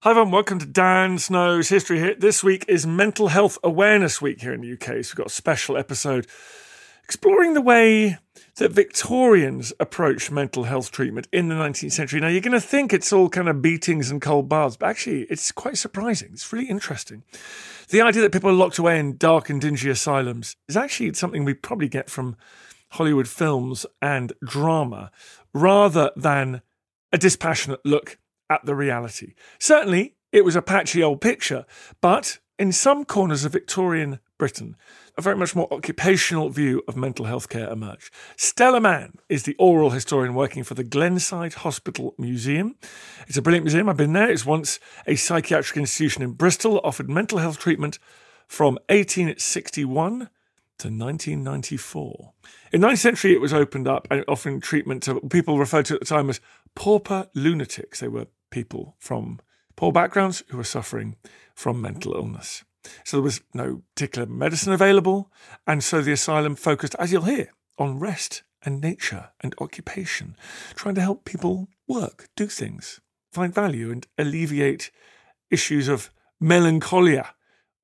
Hi everyone, welcome to Dan Snow's History Hit. This week is Mental Health Awareness Week here in the UK, so we've got a special episode exploring the way that Victorians approached mental health treatment in the 19th century. Now, you're going to think it's all kind of beatings and cold baths, but actually, it's quite surprising. It's really interesting. The idea that people are locked away in dark and dingy asylums is actually something we probably get from Hollywood films and drama rather than a dispassionate look at the reality. Certainly, it was a patchy old picture, but in some corners of Victorian Britain, a very much more occupational view of mental health care emerged. Stella Mann is the oral historian working for the Glenside Hospital Museum. It's a brilliant museum. I've been there. It's once a psychiatric institution in Bristol that offered mental health treatment from 1861 to 1994. In the 19th century, it was opened up and offering treatment to people referred to at the time as pauper lunatics. They were people from poor backgrounds who were suffering from mental illness. So there was no particular medicine available, and so the asylum focused, as you'll hear, on rest and nature and occupation, trying to help people work, do things, find value, and alleviate issues of melancholia,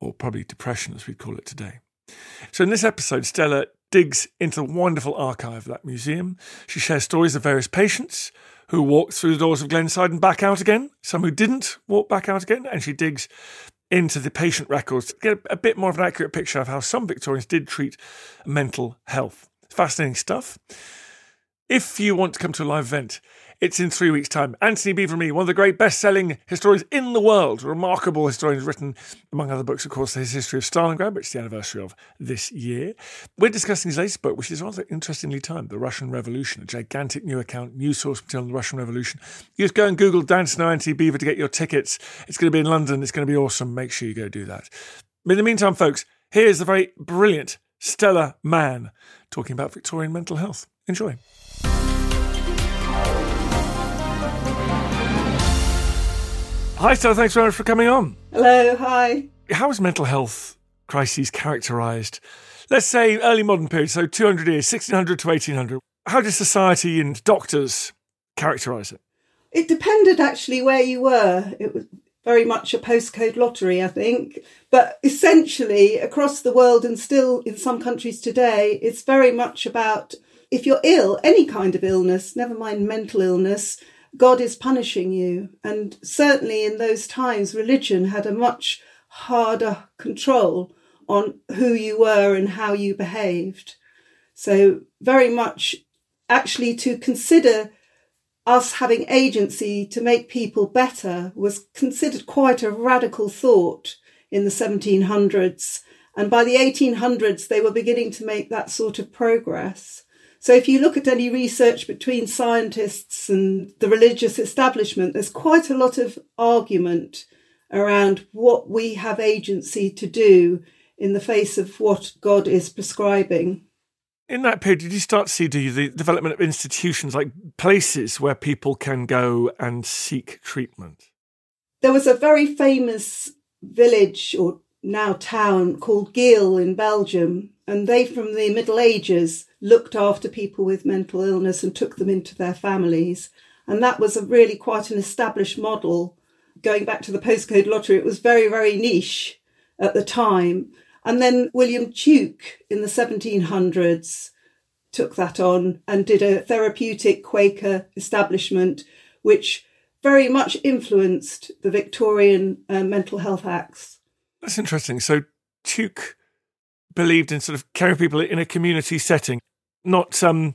or probably depression as we call it today. So in this episode, Stella digs into the wonderful archive of that museum. She shares stories of various patients who walked through the doors of Glenside and back out again, some who didn't walk back out again, and she digs into the patient records to get a bit more of an accurate picture of how some Victorians did treat mental health. Fascinating stuff. If you want to come to a live event, it's in three weeks' time. Anthony and me, one of the great best-selling historians in the world, remarkable historian, written, among other books, of course, his history of Stalingrad, which is the anniversary of this year. We're discussing his latest book, which is rather interestingly timed, The Russian Revolution, a gigantic new account, new source material on the Russian Revolution. You just go and Google Dan Snow Antony Beevor to get your tickets. It's going to be in London. It's going to be awesome. Make sure you go do that. In the meantime, folks, here's the very brilliant Stella Mann talking about Victorian mental health. Enjoy. Hi, Stella. Thanks very much for coming on. Hello, hi. How is mental health crises characterised? Let's say early modern period, so 200 years, 1600 to 1800. How did society and doctors characterise it? It depended actually where you were. It was very much a postcode lottery, I think. But essentially, across the world and still in some countries today, it's very much about if you're ill, any kind of illness, never mind mental illness, God is punishing you. And certainly in those times, religion had a much harder control on who you were and how you behaved. So, very much actually to consider us having agency to make people better was considered quite a radical thought in the 1700s. And by the 1800s, they were beginning to make that sort of progress. So if you look at any research between scientists and the religious establishment, there's quite a lot of argument around what we have agency to do in the face of what God is prescribing. In that period, did you start to see the development of institutions like places where people can go and seek treatment? There was a very famous village or now town called Geel in Belgium, and they from the Middle Ages looked after people with mental illness and took them into their families. And that was a really quite an established model. Going back to the postcode lottery, it was very, very niche at the time. And then William Tuke in the 1700s took that on and did a therapeutic Quaker establishment, which very much influenced the Victorian uh, Mental Health Acts. That's interesting. So Tuke believed in sort of caring people in a community setting, not um,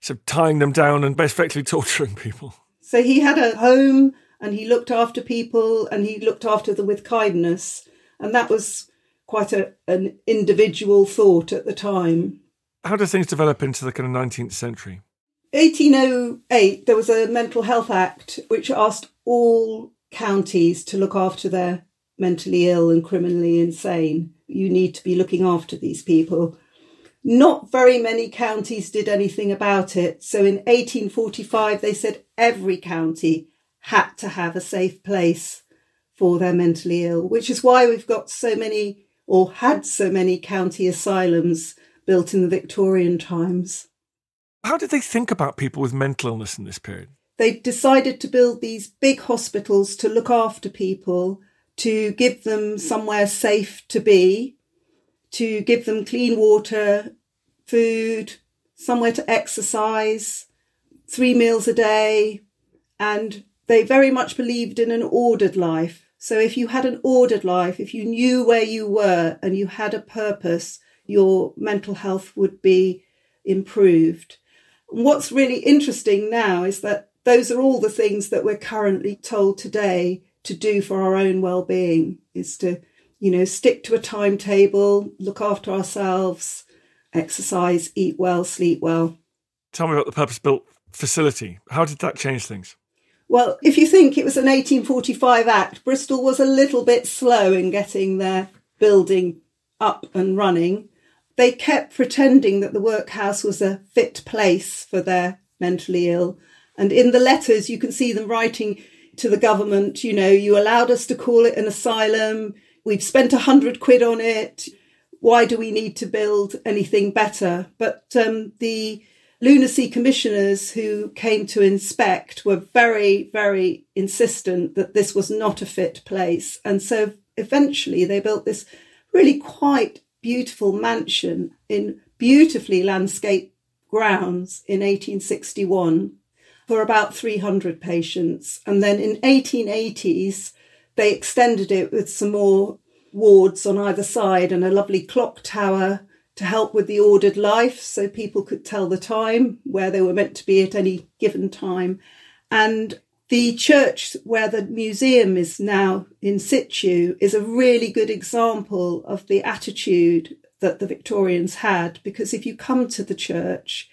sort of tying them down and effectively torturing people. So he had a home and he looked after people and he looked after them with kindness. And that was quite a, an individual thought at the time. How do things develop into the kind of 19th century? 1808, there was a Mental Health Act which asked all counties to look after their mentally ill and criminally insane. You need to be looking after these people. Not very many counties did anything about it. So in 1845, they said every county had to have a safe place for their mentally ill, which is why we've got so many or had so many county asylums built in the Victorian times. How did they think about people with mental illness in this period? They decided to build these big hospitals to look after people, to give them somewhere safe to be, to give them clean water, food, somewhere to exercise, three meals a day, and they very much believed in an ordered life. So if you had an ordered life, if you knew where you were and you had a purpose, your mental health would be improved. What's really interesting now is that those are all the things that we're currently told today to do for our own well-being is to you know stick to a timetable look after ourselves exercise eat well sleep well. Tell me about the purpose built facility. How did that change things? Well if you think it was an 1845 act bristol was a little bit slow in getting their building up and running. They kept pretending that the workhouse was a fit place for their mentally ill. And in the letters you can see them writing to the government, you know, you allowed us to call it an asylum. We've spent a hundred quid on it. Why do we need to build anything better? But um, the lunacy commissioners who came to inspect were very, very insistent that this was not a fit place. And so eventually they built this really quite beautiful mansion in beautifully landscaped grounds in 1861 for about 300 patients. And then in 1880s, they extended it with some more wards on either side and a lovely clock tower to help with the ordered life so people could tell the time where they were meant to be at any given time. And the church where the museum is now in situ is a really good example of the attitude that the Victorians had because if you come to the church,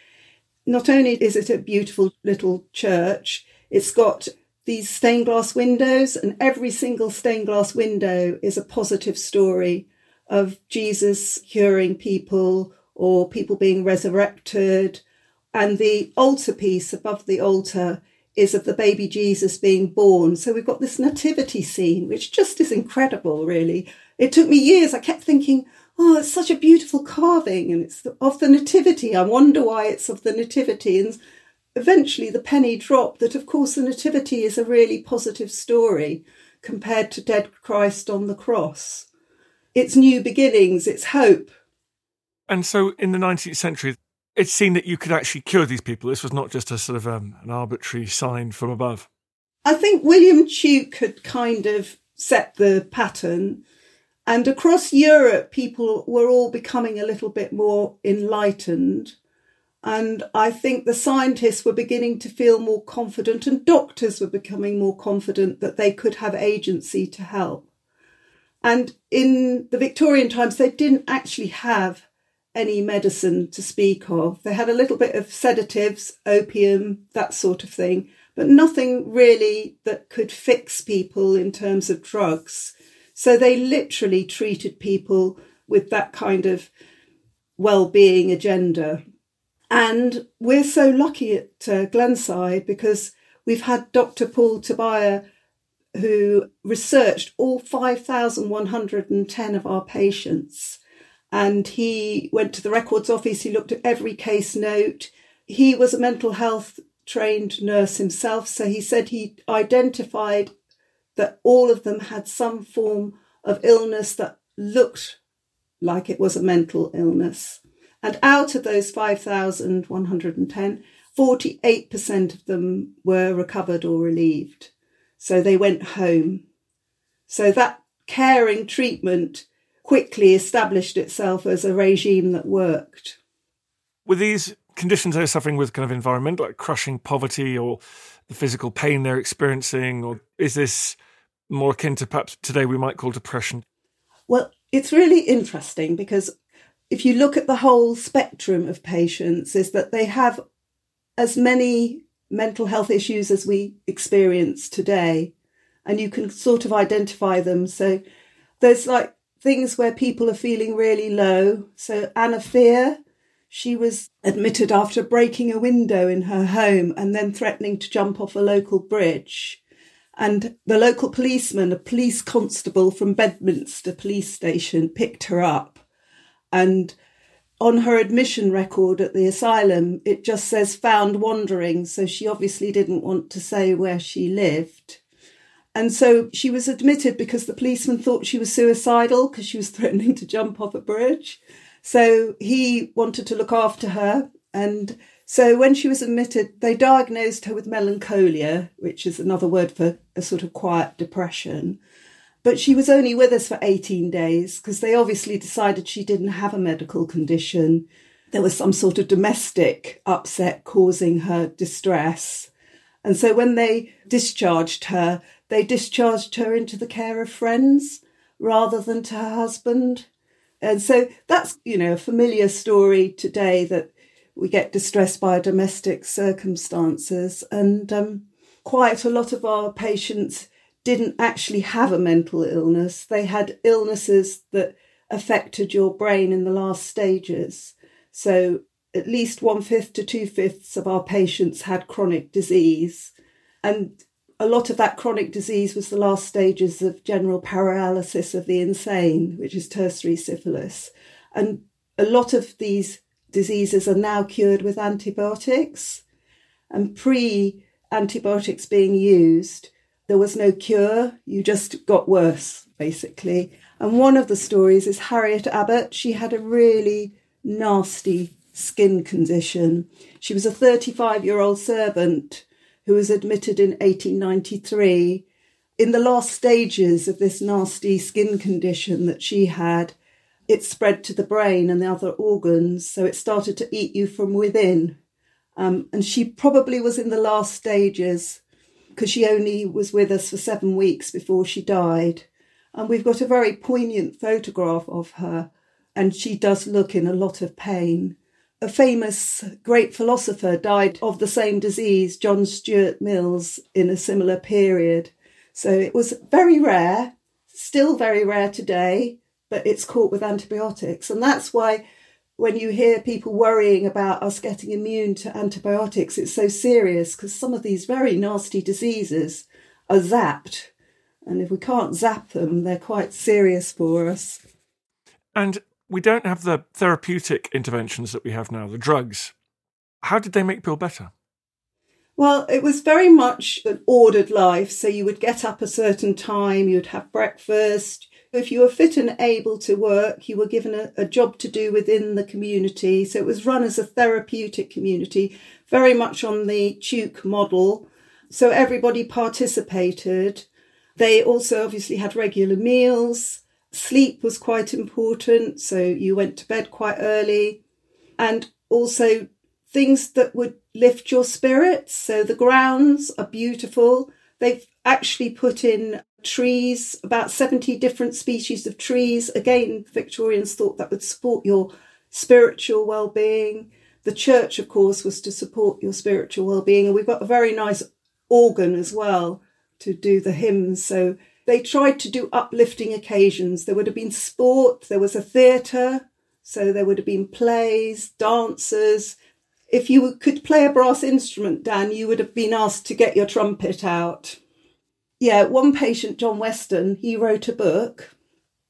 not only is it a beautiful little church, it's got these stained glass windows, and every single stained glass window is a positive story of Jesus curing people or people being resurrected. And the altarpiece above the altar is of the baby Jesus being born. So we've got this nativity scene, which just is incredible, really. It took me years. I kept thinking, oh, it's such a beautiful carving and it's of the Nativity. I wonder why it's of the Nativity. And eventually the penny dropped that, of course, the Nativity is a really positive story compared to dead Christ on the cross. It's new beginnings, it's hope. And so in the 19th century, it's seen that you could actually cure these people. This was not just a sort of um, an arbitrary sign from above. I think William Tuke had kind of set the pattern and across Europe, people were all becoming a little bit more enlightened. And I think the scientists were beginning to feel more confident, and doctors were becoming more confident that they could have agency to help. And in the Victorian times, they didn't actually have any medicine to speak of. They had a little bit of sedatives, opium, that sort of thing, but nothing really that could fix people in terms of drugs. So they literally treated people with that kind of well-being agenda. And we're so lucky at uh, Glenside because we've had Dr. Paul Tobiah who researched all 5,110 of our patients. And he went to the records office, he looked at every case note. He was a mental health trained nurse himself, so he said he identified that all of them had some form of illness that looked like it was a mental illness. And out of those 5,110, 48% of them were recovered or relieved. So they went home. So that caring treatment quickly established itself as a regime that worked. Were these conditions they're suffering with kind of environmental, like crushing poverty or the physical pain they're experiencing, or is this more akin to perhaps today we might call depression? Well, it's really interesting because if you look at the whole spectrum of patients, is that they have as many mental health issues as we experience today, and you can sort of identify them. So there's like things where people are feeling really low. So Anna Fear, she was admitted after breaking a window in her home and then threatening to jump off a local bridge. And the local policeman, a police constable from Bedminster police station, picked her up. And on her admission record at the asylum, it just says found wandering. So she obviously didn't want to say where she lived. And so she was admitted because the policeman thought she was suicidal because she was threatening to jump off a bridge. So he wanted to look after her. And so when she was admitted, they diagnosed her with melancholia, which is another word for a sort of quiet depression. But she was only with us for 18 days because they obviously decided she didn't have a medical condition. There was some sort of domestic upset causing her distress. And so when they discharged her, they discharged her into the care of friends rather than to her husband. And so that's, you know, a familiar story today that we get distressed by domestic circumstances. And um, quite a lot of our patients didn't actually have a mental illness, they had illnesses that affected your brain in the last stages. So at least one fifth to two fifths of our patients had chronic disease. And a lot of that chronic disease was the last stages of general paralysis of the insane, which is tertiary syphilis. And a lot of these diseases are now cured with antibiotics. And pre antibiotics being used, there was no cure, you just got worse, basically. And one of the stories is Harriet Abbott. She had a really nasty skin condition. She was a 35 year old servant who was admitted in 1893. In the last stages of this nasty skin condition that she had, it spread to the brain and the other organs, so it started to eat you from within. Um, and she probably was in the last stages because she only was with us for seven weeks before she died. And we've got a very poignant photograph of her, and she does look in a lot of pain a famous great philosopher died of the same disease, John Stuart Mills, in a similar period. So it was very rare, still very rare today, but it's caught with antibiotics. And that's why when you hear people worrying about us getting immune to antibiotics, it's so serious because some of these very nasty diseases are zapped. And if we can't zap them, they're quite serious for us. And we don't have the therapeutic interventions that we have now, the drugs. How did they make people better? Well, it was very much an ordered life. So you would get up a certain time, you'd have breakfast. If you were fit and able to work, you were given a, a job to do within the community. So it was run as a therapeutic community, very much on the Tuke model. So everybody participated. They also obviously had regular meals. Sleep was quite important, so you went to bed quite early. And also things that would lift your spirits. So the grounds are beautiful. They've actually put in trees, about 70 different species of trees. Again, Victorians thought that would support your spiritual well-being. The church, of course, was to support your spiritual well-being. And we've got a very nice organ as well to do the hymns. So they tried to do uplifting occasions. There would have been sport, there was a theatre, so there would have been plays, dancers. If you could play a brass instrument, Dan, you would have been asked to get your trumpet out. Yeah, one patient, John Weston, he wrote a book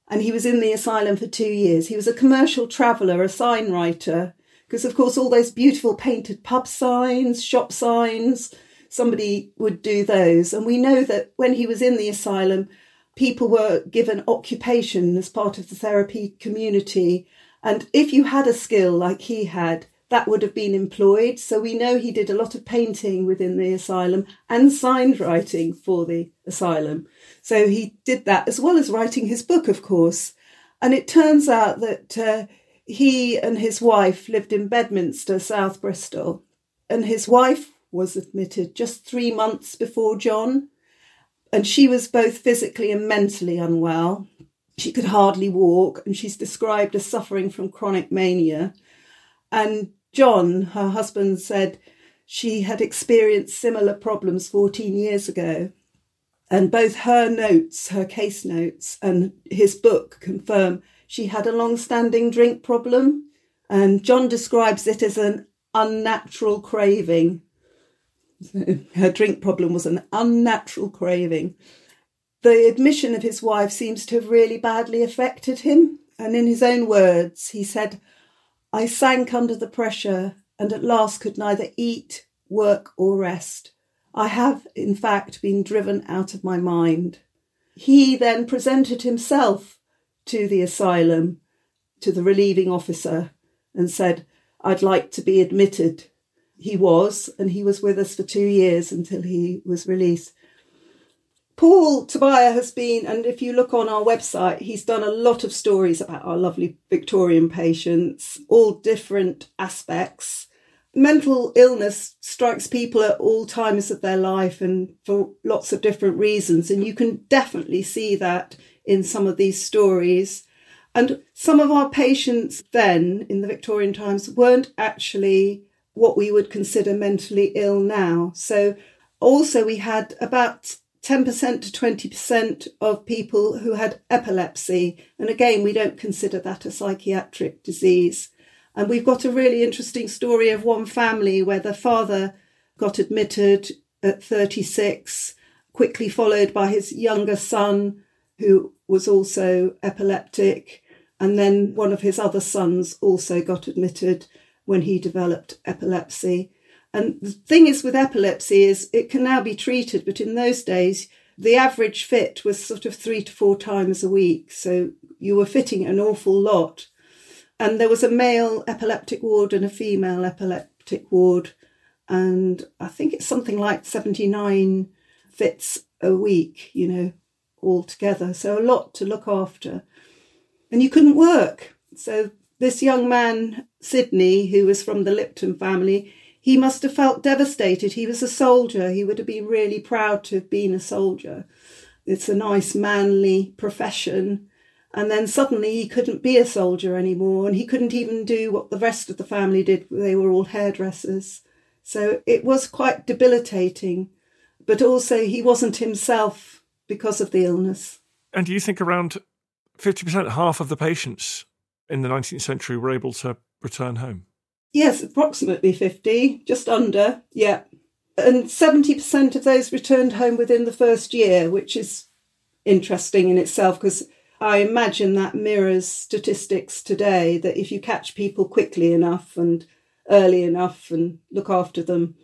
and he was in the asylum for two years. He was a commercial traveller, a sign writer, because of course all those beautiful painted pub signs, shop signs, somebody would do those. And we know that when he was in the asylum, people were given occupation as part of the therapy community. And if you had a skill like he had, that would have been employed. So we know he did a lot of painting within the asylum and signed writing for the asylum. So he did that as well as writing his book, of course. And it turns out that uh, he and his wife lived in Bedminster, South Bristol. And his wife was admitted just three months before John. And she was both physically and mentally unwell. She could hardly walk, and she's described as suffering from chronic mania. And John, her husband, said she had experienced similar problems 14 years ago. And both her notes, her case notes, and his book confirm she had a long standing drink problem. And John describes it as an unnatural craving. her drink problem was an unnatural craving. The admission of his wife seems to have really badly affected him. And in his own words, he said, I sank under the pressure and at last could neither eat, work, or rest. I have, in fact, been driven out of my mind. He then presented himself to the asylum, to the relieving officer, and said, I'd like to be admitted. He was, and he was with us for two years until he was released. Paul Tobiah has been, and if you look on our website, he's done a lot of stories about our lovely Victorian patients, all different aspects. Mental illness strikes people at all times of their life and for lots of different reasons. And you can definitely see that in some of these stories. And some of our patients then in the Victorian times weren't actually what we would consider mentally ill now. So also we had about 10% to 20% of people who had epilepsy. And again, we don't consider that a psychiatric disease. And we've got a really interesting story of one family where the father got admitted at 36, quickly followed by his younger son, who was also epileptic. And then one of his other sons also got admitted when he developed epilepsy. And the thing is with epilepsy is it can now be treated, but in those days, the average fit was sort of three to four times a week. So you were fitting an awful lot. And there was a male epileptic ward and a female epileptic ward. And I think it's something like 79 fits a week, you know, all together. So a lot to look after. And you couldn't work. So this young man, Sydney, who was from the Lipton family, he must have felt devastated. He was a soldier. He would have been really proud to have been a soldier. It's a nice, manly profession. And then suddenly he couldn't be a soldier anymore, and he couldn't even do what the rest of the family did. They were all hairdressers. So it was quite debilitating. But also, he wasn't himself because of the illness. And do you think around 50%, half of the patients in the 19th century were able to return home? Yes, approximately 50, just under, yeah. And 70% of those returned home within the first year, which is interesting in itself because I imagine that mirrors statistics today that if you catch people quickly enough and early enough and look after them,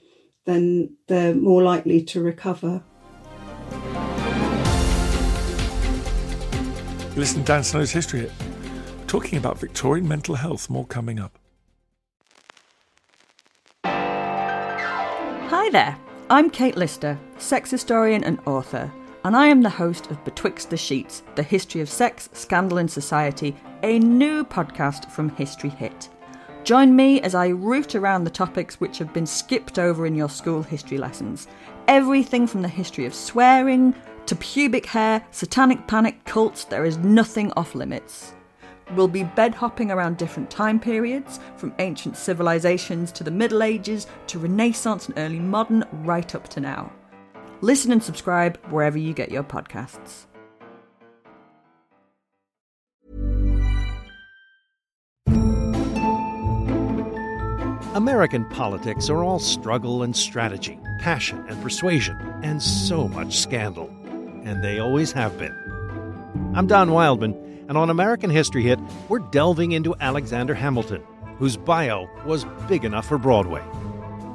then they're more likely to recover. Listen to Dan Snow's History talking about Victorian mental health. More coming up. There, I'm Kate Lister, sex historian and author, and I am the host of Betwixt the Sheets The History of Sex, Scandal and Society, a new podcast from History Hit. Join me as I root around the topics which have been skipped over in your school history lessons. Everything from the history of swearing to pubic hair, satanic panic, cults, there is nothing off limits. We'll be bed hopping around different time periods, from ancient civilizations to the Middle Ages to Renaissance and early modern, right up to now. Listen and subscribe wherever you get your podcasts. American politics are all struggle and strategy, passion and persuasion, and so much scandal. And they always have been. I'm Don Wildman and on American History Hit, we're delving into Alexander Hamilton, whose bio was big enough for Broadway.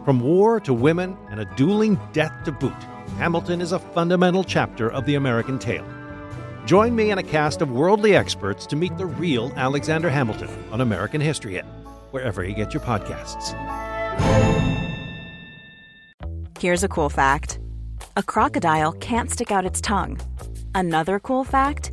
From war to women and a dueling death to boot, Hamilton is a fundamental chapter of the American tale. Join me and a cast of worldly experts to meet the real Alexander Hamilton on American History Hit, wherever you get your podcasts. Here's a cool fact a crocodile can't stick out its tongue. Another cool fact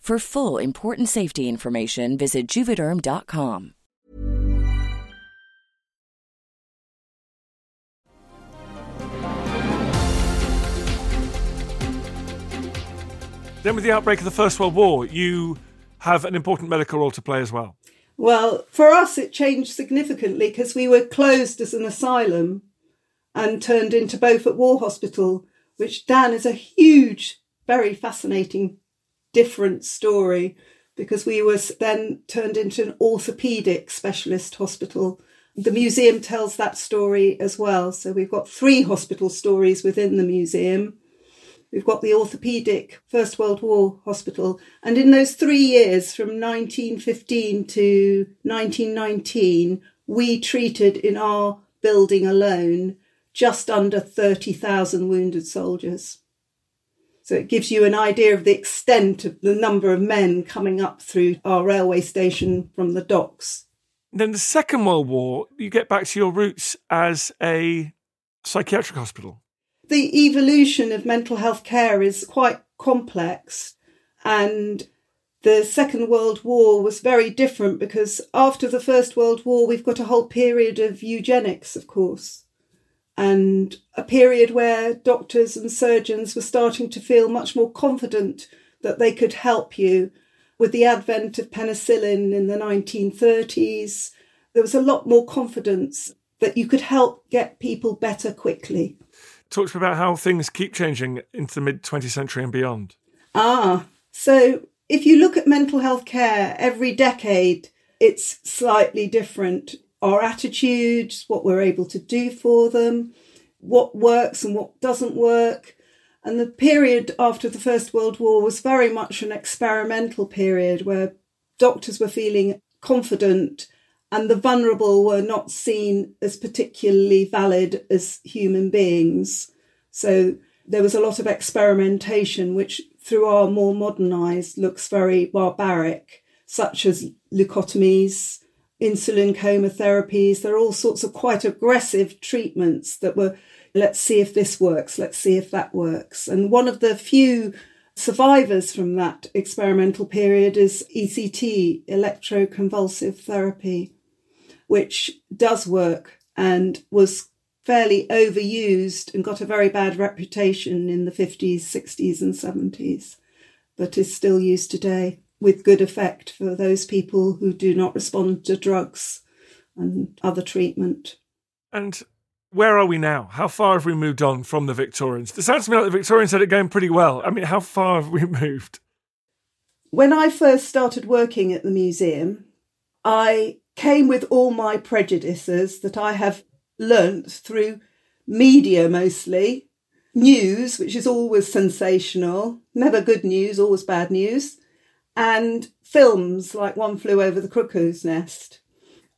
For full important safety information, visit juvederm.com. Then, with the outbreak of the First World War, you have an important medical role to play as well. Well, for us, it changed significantly because we were closed as an asylum and turned into Beaufort War Hospital, which, Dan, is a huge, very fascinating, different story because we were then turned into an orthopedic specialist hospital. The museum tells that story as well. So we've got three hospital stories within the museum. We've got the orthopedic First World War hospital. And in those three years, from 1915 to 1919, we treated in our building alone just under 30,000 wounded soldiers. So it gives you an idea of the extent of the number of men coming up through our railway station from the docks. Then the Second World War, you get back to your roots as a psychiatric hospital. The evolution of mental health care is quite complex and the Second World War was very different because after the First World War, we've got a whole period of eugenics, of course and a period where doctors and surgeons were starting to feel much more confident that they could help you. With the advent of penicillin in the 1930s, there was a lot more confidence that you could help get people better quickly. Talk to me about how things keep changing into the mid 20th century and beyond. Ah, so if you look at mental health care every decade, it's slightly different our attitudes, what we're able to do for them, what works and what doesn't work. And the period after the First World War was very much an experimental period where doctors were feeling confident and the vulnerable were not seen as particularly valid as human beings. So there was a lot of experimentation, which through our more modern eyes looks very barbaric, such as leucotomies, insulin coma therapies. There are all sorts of quite aggressive treatments that were, let's see if this works, let's see if that works. And one of the few survivors from that experimental period is ECT, electroconvulsive therapy, which does work and was fairly overused and got a very bad reputation in the 50s, 60s, and 70s, but is still used today with good effect for those people who do not respond to drugs and other treatment. And where are we now? How far have we moved on from the Victorians? It sounds to me like the Victorians had it going pretty well. I mean, how far have we moved? When I first started working at the museum, I came with all my prejudices that I have learnt through media mostly, news, which is always sensational, never good news, always bad news, and films like One Flew Over the Cuckoo's Nest.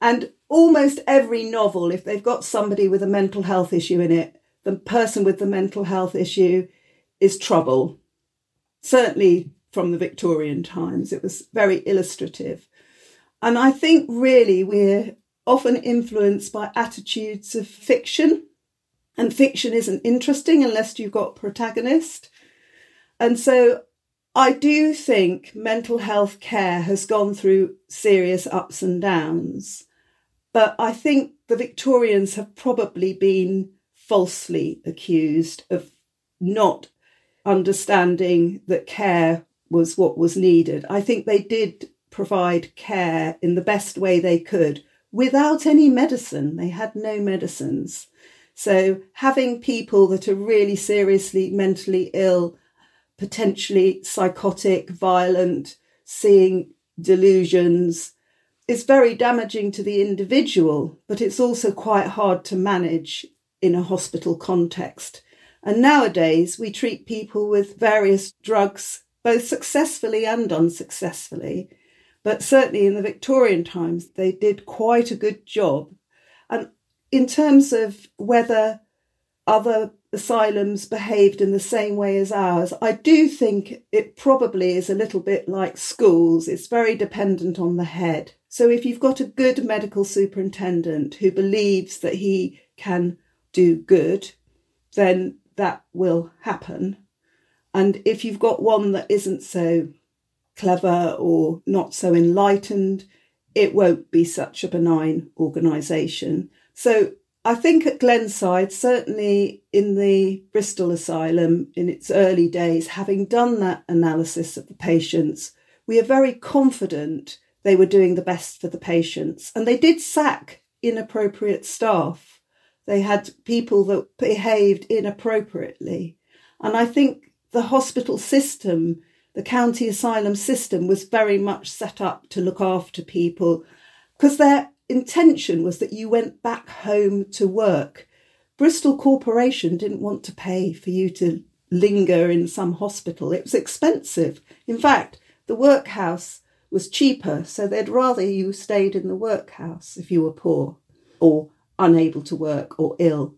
And almost every novel, if they've got somebody with a mental health issue in it, the person with the mental health issue is trouble. Certainly from the Victorian times, it was very illustrative. And I think really we're often influenced by attitudes of fiction. And fiction isn't interesting unless you've got protagonist. And so I do think mental health care has gone through serious ups and downs. But I think the Victorians have probably been falsely accused of not understanding that care was what was needed. I think they did provide care in the best way they could without any medicine. They had no medicines. So having people that are really seriously mentally ill, potentially psychotic, violent, seeing delusions, is very damaging to the individual, but it's also quite hard to manage in a hospital context. And nowadays, we treat people with various drugs, both successfully and unsuccessfully. But certainly in the Victorian times, they did quite a good job. And in terms of whether other asylums behaved in the same way as ours, I do think it probably is a little bit like schools. It's very dependent on the head. So if you've got a good medical superintendent who believes that he can do good, then that will happen. And if you've got one that isn't so clever or not so enlightened, it won't be such a benign organisation. So I think at Glenside, certainly in the Bristol Asylum in its early days, having done that analysis of the patients, we are very confident they were doing the best for the patients. And they did sack inappropriate staff. They had people that behaved inappropriately. And I think the hospital system, the county asylum system, was very much set up to look after people because their intention was that you went back home to work. Bristol Corporation didn't want to pay for you to linger in some hospital. It was expensive. In fact, the workhouse was cheaper, so they'd rather you stayed in the workhouse if you were poor or unable to work or ill.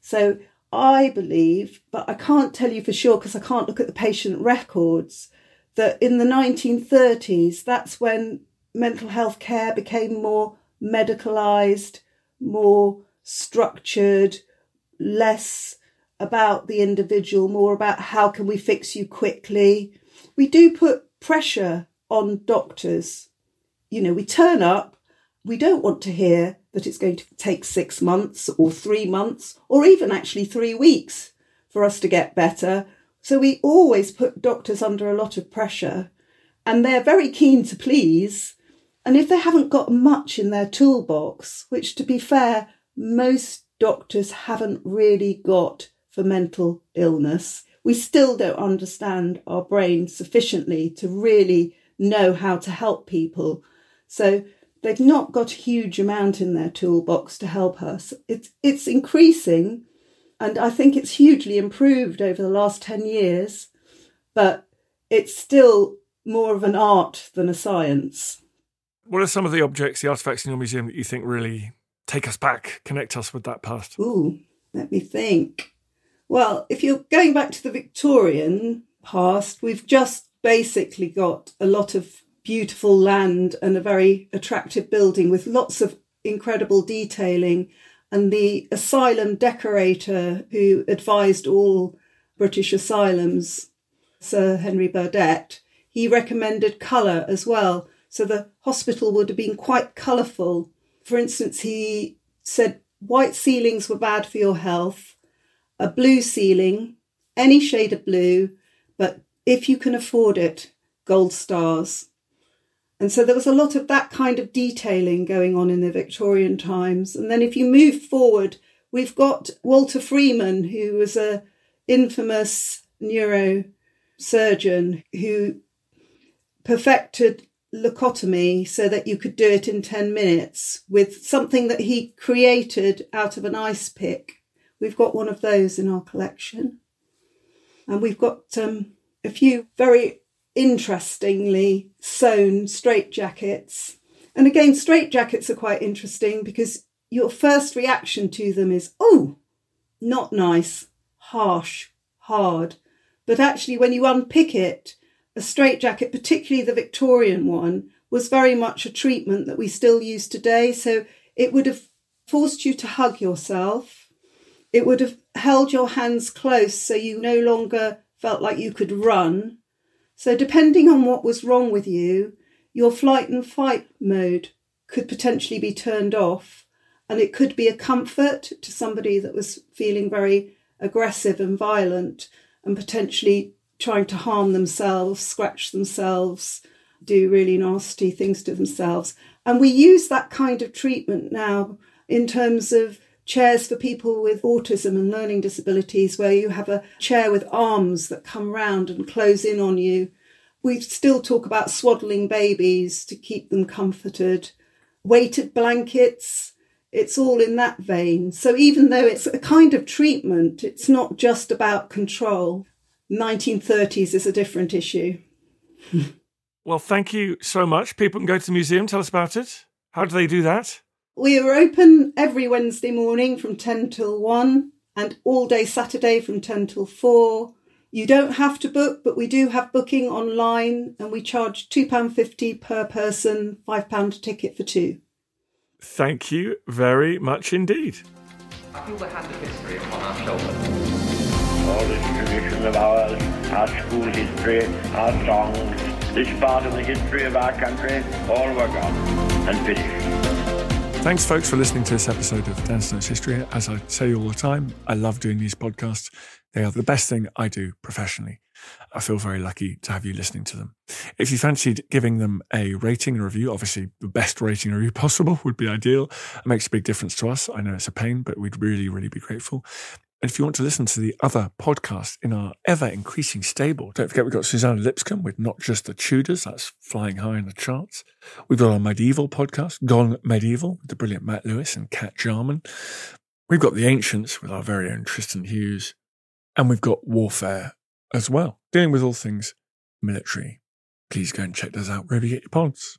So I believe, but I can't tell you for sure because I can't look at the patient records, that in the 1930s, that's when mental health care became more medicalized, more structured, less about the individual, more about how can we fix you quickly. We do put pressure on doctors. You know, we turn up, we don't want to hear that it's going to take six months or three months or even actually three weeks for us to get better. So we always put doctors under a lot of pressure and they're very keen to please. And if they haven't got much in their toolbox, which to be fair, most doctors haven't really got for mental illness, we still don't understand our brain sufficiently to really know how to help people. So they've not got a huge amount in their toolbox to help us. It's it's increasing and I think it's hugely improved over the last 10 years, but it's still more of an art than a science. What are some of the objects, the artifacts in your museum that you think really take us back, connect us with that past? Ooh, let me think. Well, if you're going back to the Victorian past, we've just basically got a lot of beautiful land and a very attractive building with lots of incredible detailing. And the asylum decorator who advised all British asylums, Sir Henry Burdett, he recommended colour as well. So the hospital would have been quite colourful. For instance, he said white ceilings were bad for your health, a blue ceiling, any shade of blue, but if you can afford it, gold stars. And so there was a lot of that kind of detailing going on in the Victorian times. And then if you move forward, we've got Walter Freeman, who was a infamous neurosurgeon who perfected leucotomy so that you could do it in 10 minutes with something that he created out of an ice pick. We've got one of those in our collection. And we've got um, a few very interestingly sewn straitjackets. And again, straitjackets are quite interesting because your first reaction to them is, oh, not nice, harsh, hard. But actually, when you unpick it, a straitjacket, particularly the Victorian one, was very much a treatment that we still use today. So it would have forced you to hug yourself. It would have held your hands close so you no longer felt like you could run. So, depending on what was wrong with you, your flight and fight mode could potentially be turned off. And it could be a comfort to somebody that was feeling very aggressive and violent and potentially trying to harm themselves, scratch themselves, do really nasty things to themselves. And we use that kind of treatment now in terms of chairs for people with autism and learning disabilities, where you have a chair with arms that come round and close in on you. We still talk about swaddling babies to keep them comforted, weighted blankets. It's all in that vein. So even though it's a kind of treatment, it's not just about control. 1930s is a different issue. well, thank you so much. People can go to the museum. Tell us about it. How do they do that? We are open every Wednesday morning from 10 till 1 and all day Saturday from 10 till 4. You don't have to book, but we do have booking online and we charge £2.50 per person, £5 a ticket for two. Thank you very much indeed. I feel the hand of history upon our shoulders. All this tradition of ours, our school history, our songs, this part of the history of our country, all were gone and finished. Thanks, folks, for listening to this episode of Dan Snow's History. As I say all the time, I love doing these podcasts. They are the best thing I do professionally. I feel very lucky to have you listening to them. If you fancied giving them a rating and review, obviously the best rating review possible would be ideal. It makes a big difference to us. I know it's a pain, but we'd really, really be grateful. And if you want to listen to the other podcasts in our ever increasing stable, don't forget we've got Suzannah Lipscomb with Not Just the Tudors, that's flying high in the charts. We've got our medieval podcast, Gone Medieval, with the brilliant Matt Lewis and Cat Jarman. We've got The Ancients with our very own Tristan Hughes. And we've got Warfare as well, dealing with all things military. Please go and check those out wherever you get your pods.